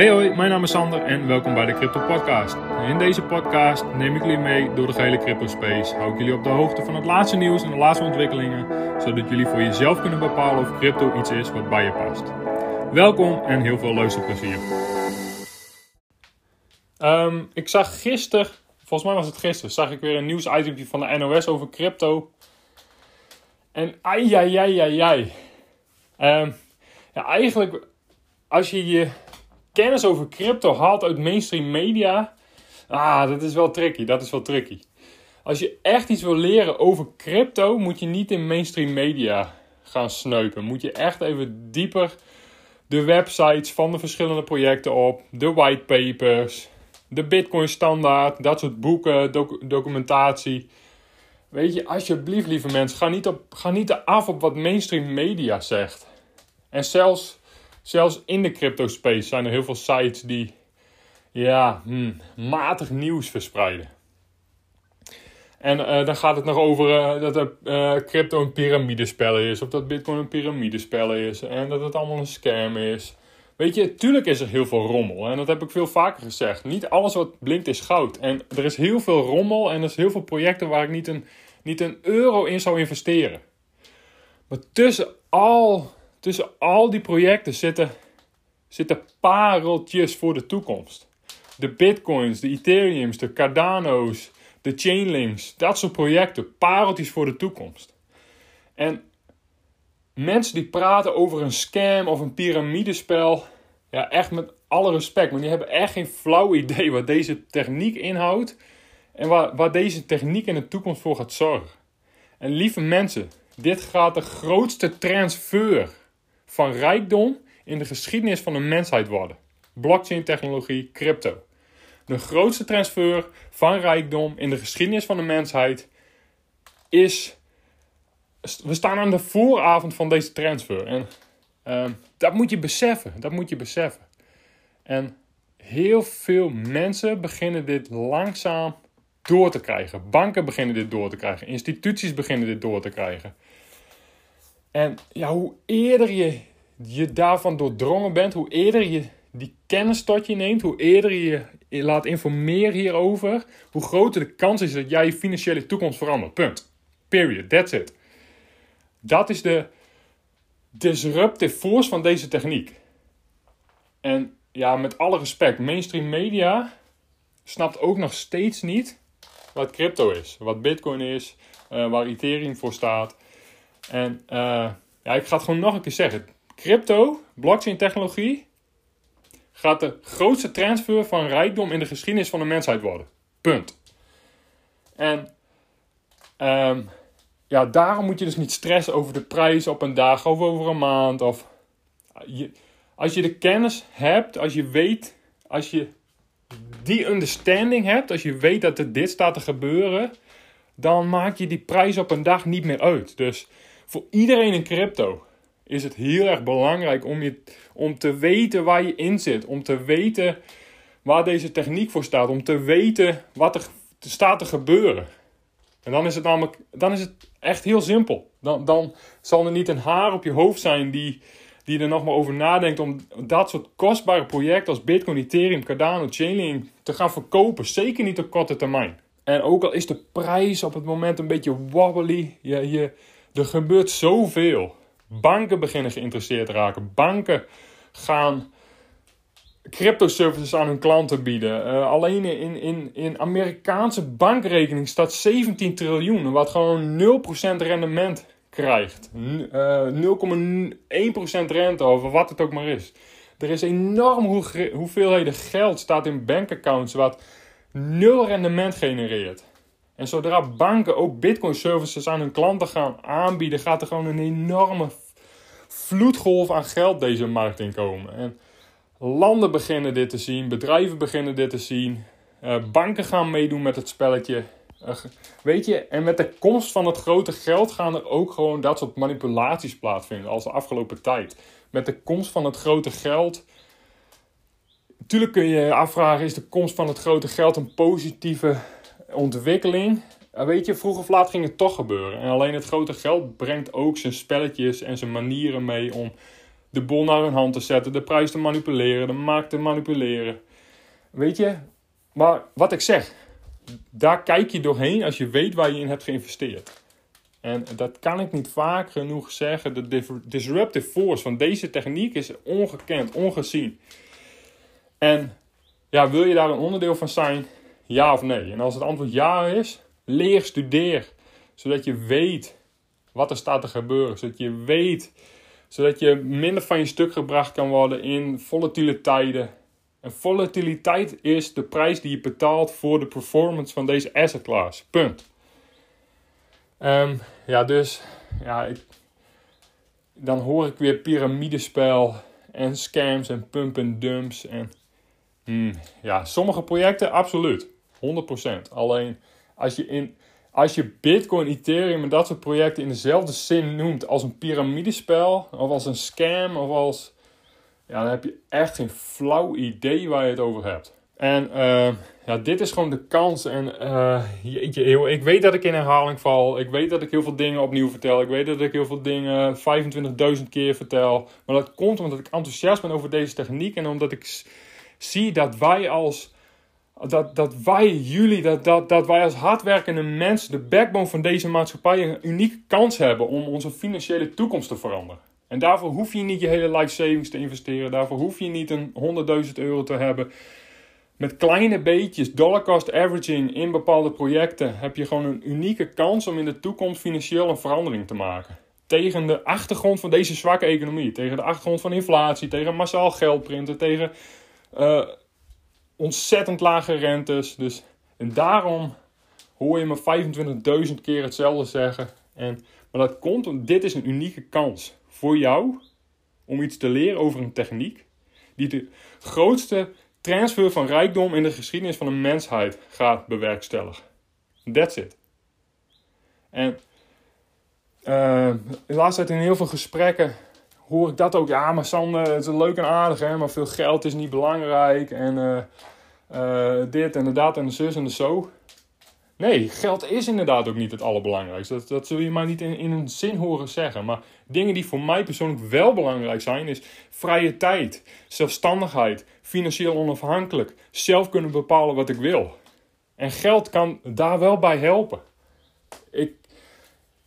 Hey hoi, mijn naam is Sander en welkom bij de Crypto Podcast. In deze podcast neem ik jullie mee door de gehele crypto space. Hou ik jullie op de hoogte van het laatste nieuws en de laatste ontwikkelingen, zodat jullie voor jezelf kunnen bepalen of crypto iets is wat bij je past. Welkom en heel veel luisterplezier. Um, ik zag gisteren, volgens mij was het gisteren, zag ik weer een nieuwsitem van de NOS over crypto. En ai ai ai ai ai. Um, ja, eigenlijk als je je kennis over crypto haalt uit mainstream media. Ah, dat is wel tricky. Dat is wel tricky. Als je echt iets wil leren over crypto, moet je niet in mainstream media gaan sneupen. Moet je echt even dieper de websites van de verschillende projecten op, de whitepapers, de Bitcoin standaard, dat soort boeken, documentatie. Weet je, alsjeblieft, lieve mensen, ga niet, op, ga niet af op wat mainstream media zegt. En zelfs zelfs in de crypto space zijn er heel veel sites die ja, hmm, matig nieuws verspreiden. En uh, dan gaat het nog over uh, dat uh, crypto een piramidespel is. Of dat bitcoin een piramidespel is. En dat het allemaal een scam is. Weet je, tuurlijk is er heel veel rommel. En dat heb ik veel vaker gezegd. Niet alles wat blinkt is goud. En er is heel veel rommel. En er is heel veel projecten waar ik niet een, niet een euro in zou investeren. Maar tussen al tussen al die projecten zitten, zitten pareltjes voor de toekomst. De bitcoins, de ethereums, de cardano's, de chainlinks. Dat soort projecten, pareltjes voor de toekomst. En mensen die praten over een scam of een piramidespel. Ja, echt met alle respect. Maar die hebben echt geen flauw idee wat deze techniek inhoudt. En waar, waar deze techniek in de toekomst voor gaat zorgen. En lieve mensen, dit gaat de grootste transfer van rijkdom in de geschiedenis van de mensheid worden. Blockchain technologie, crypto. De grootste transfer van rijkdom in de geschiedenis van de mensheid is. We staan aan de vooravond van deze transfer. En uh, dat moet je beseffen. Dat moet je beseffen. En heel veel mensen beginnen dit langzaam door te krijgen. Banken beginnen dit door te krijgen. Instituties beginnen dit door te krijgen. En ja, hoe eerder je je daarvan doordrongen bent, hoe eerder je die kennis tot je neemt, hoe eerder je je laat informeren hierover, hoe groter de kans is dat jij je financiële toekomst verandert. Punt. Period. That's it. Dat is de disruptive force van deze techniek. En ja, met alle respect, mainstream media snapt ook nog steeds niet wat crypto is, wat Bitcoin is, uh, waar Ethereum voor staat. En uh, ja, ik ga het gewoon nog een keer zeggen. Crypto, blockchain technologie, gaat de grootste transfer van rijkdom in de geschiedenis van de mensheid worden. Punt. En um, ja, daarom moet je dus niet stressen over de prijs op een dag of over een maand. Of, als je de kennis hebt, als je weet, als je die understanding hebt, als je weet dat er dit staat te gebeuren, dan maak je die prijs op een dag niet meer uit. Dus voor iedereen in crypto is het heel erg belangrijk om, je, om te weten waar je in zit. Om te weten waar deze techniek voor staat. Om te weten wat er staat te gebeuren. En dan is het namelijk dan is het echt heel simpel. Dan, dan zal er niet een haar op je hoofd zijn die, die er nog maar over nadenkt om dat soort kostbare projecten als Bitcoin, Ethereum, Cardano, Chainlink te gaan verkopen. Zeker niet op korte termijn. En ook al is de prijs op het moment een beetje wobbly, je, je, er gebeurt zoveel. Banken beginnen geïnteresseerd te raken. Banken gaan crypto services aan hun klanten bieden. Uh, alleen in, in, in Amerikaanse bankrekening staat 17 triljoen, wat gewoon 0% rendement krijgt. Uh, 0,1% rente over wat het ook maar is. Er is enorm hoe, hoeveelheden geld staat in bankaccounts wat nul rendement genereert. En zodra banken ook Bitcoin services aan hun klanten gaan aanbieden, gaat er gewoon een enorme vloedgolf aan geld deze markt inkomen. En landen beginnen dit te zien, bedrijven beginnen dit te zien, uh, banken gaan meedoen met het spelletje. Uh, weet je, en met de komst van het grote geld gaan er ook gewoon dat soort manipulaties plaatsvinden, als de afgelopen tijd. Met de komst van het grote geld. Natuurlijk kun je je afvragen: is de komst van het grote geld een positieve ontwikkeling. weet je, vroeg of laat ging het toch gebeuren. En alleen het grote geld brengt ook zijn spelletjes en zijn manieren mee om de bol naar hun hand te zetten, de prijs te manipuleren, de markt te manipuleren. Weet je, maar wat ik zeg, daar kijk je doorheen als je weet waar je in hebt geïnvesteerd. En dat kan ik niet vaak genoeg zeggen. De disruptive force van deze techniek is ongekend, ongezien. En ja, wil je daar een onderdeel van zijn? Ja of nee? En als het antwoord ja is, leer, studeer. Zodat je weet wat er staat te gebeuren. Zodat je weet, zodat je minder van je stuk gebracht kan worden in volatiele tijden. En volatiliteit is de prijs die je betaalt voor de performance van deze asset class. Punt. Um, ja, dus ja, ik, dan hoor ik weer piramidespel en scams en pump en dumps. En hmm, ja, sommige projecten absoluut. 100%. Alleen als je, in, als je Bitcoin, Ethereum en dat soort projecten in dezelfde zin noemt als een piramidespel of als een scam of als. Ja, dan heb je echt geen flauw idee waar je het over hebt. En uh, ja, dit is gewoon de kans. En uh, jeetje, ik weet dat ik in herhaling val. Ik weet dat ik heel veel dingen opnieuw vertel. Ik weet dat ik heel veel dingen 25.000 keer vertel. Maar dat komt omdat ik enthousiast ben over deze techniek. En omdat ik zie dat wij als. Dat, dat wij, jullie, dat, dat, dat wij als hardwerkende mensen, de backbone van deze maatschappij, een unieke kans hebben om onze financiële toekomst te veranderen. En daarvoor hoef je niet je hele life savings te investeren. Daarvoor hoef je niet een 100.000 euro te hebben. Met kleine beetjes, dollar cost averaging in bepaalde projecten heb je gewoon een unieke kans om in de toekomst financieel een verandering te maken. Tegen de achtergrond van deze zwakke economie, tegen de achtergrond van inflatie, tegen massaal geldprinten, tegen uh, ontzettend lage rentes. Dus, en daarom hoor je me 25.000 keer hetzelfde zeggen. En, maar dat komt, dit is een unieke kans voor jou om iets te leren over een techniek die de grootste transfer van rijkdom in de geschiedenis van de mensheid gaat bewerkstelligen. That's it. En uh, de laatste tijd in heel veel gesprekken hoor ik dat ook. Ja, maar Sander, het is leuk en aardig, hè, maar veel geld is niet belangrijk. En uh, uh, dit en dat en de zus en de zo. Nee, geld is inderdaad ook niet het allerbelangrijkste. Dat, dat zul je maar niet in, in een zin horen zeggen. Maar dingen die voor mij persoonlijk wel belangrijk zijn, is vrije tijd, zelfstandigheid, financieel onafhankelijk, zelf kunnen bepalen wat ik wil. En geld kan daar wel bij helpen. Ik,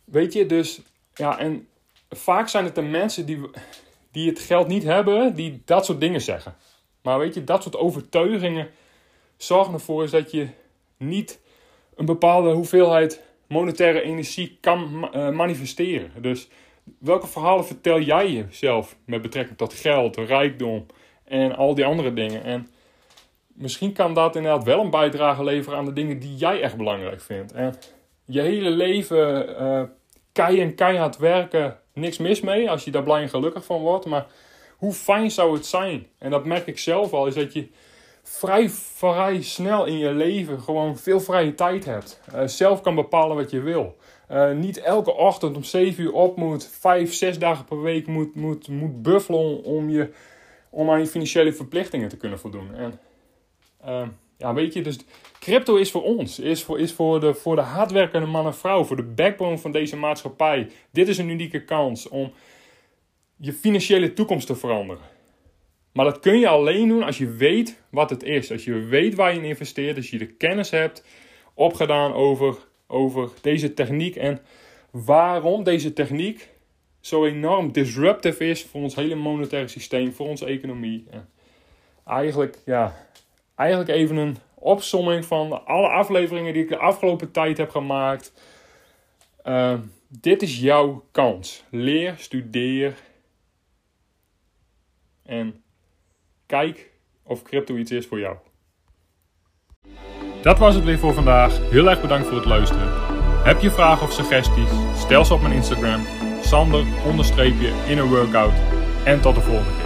weet je, dus ja, en vaak zijn het de mensen die, die het geld niet hebben, die dat soort dingen zeggen. Maar weet je, dat soort overtuigingen zorgen ervoor is dat je niet een bepaalde hoeveelheid monetaire energie kan uh, manifesteren. Dus welke verhalen vertel jij jezelf met betrekking tot geld, rijkdom en al die andere dingen? En misschien kan dat inderdaad wel een bijdrage leveren aan de dingen die jij echt belangrijk vindt. En je hele leven uh, kei en keihard werken, niks mis mee als je daar blij en gelukkig van wordt. Maar hoe fijn zou het zijn? En dat merk ik zelf al, is dat je vrij, vrij snel in je leven gewoon veel vrije tijd hebt. Uh, zelf kan bepalen wat je wil. Uh, niet elke ochtend om 7 uur op moet, 5, 6 dagen per week moet, moet, moet buffelen om, je, om aan je financiële verplichtingen te kunnen voldoen. En uh, ja, weet je, dus crypto is voor ons, is voor, is voor, de, voor de hardwerkende man en vrouw, voor de backbone van deze maatschappij. Dit is een unieke kans om je financiële toekomst te veranderen. Maar dat kun je alleen doen als je weet wat het is. Als je weet waar je in investeert. Als je de kennis hebt opgedaan over, over deze techniek. En waarom deze techniek zo enorm disruptive is voor ons hele monetaire systeem. Voor onze economie. En eigenlijk, ja, eigenlijk even een opsomming van alle afleveringen die ik de afgelopen tijd heb gemaakt. Uh, dit is jouw kans. Leer, studeer. En Kijk of crypto iets is voor jou. Dat was het weer voor vandaag. Heel erg bedankt voor het luisteren. Heb je vragen of suggesties? Stel ze op mijn Instagram. Sander in een workout. En tot de volgende keer.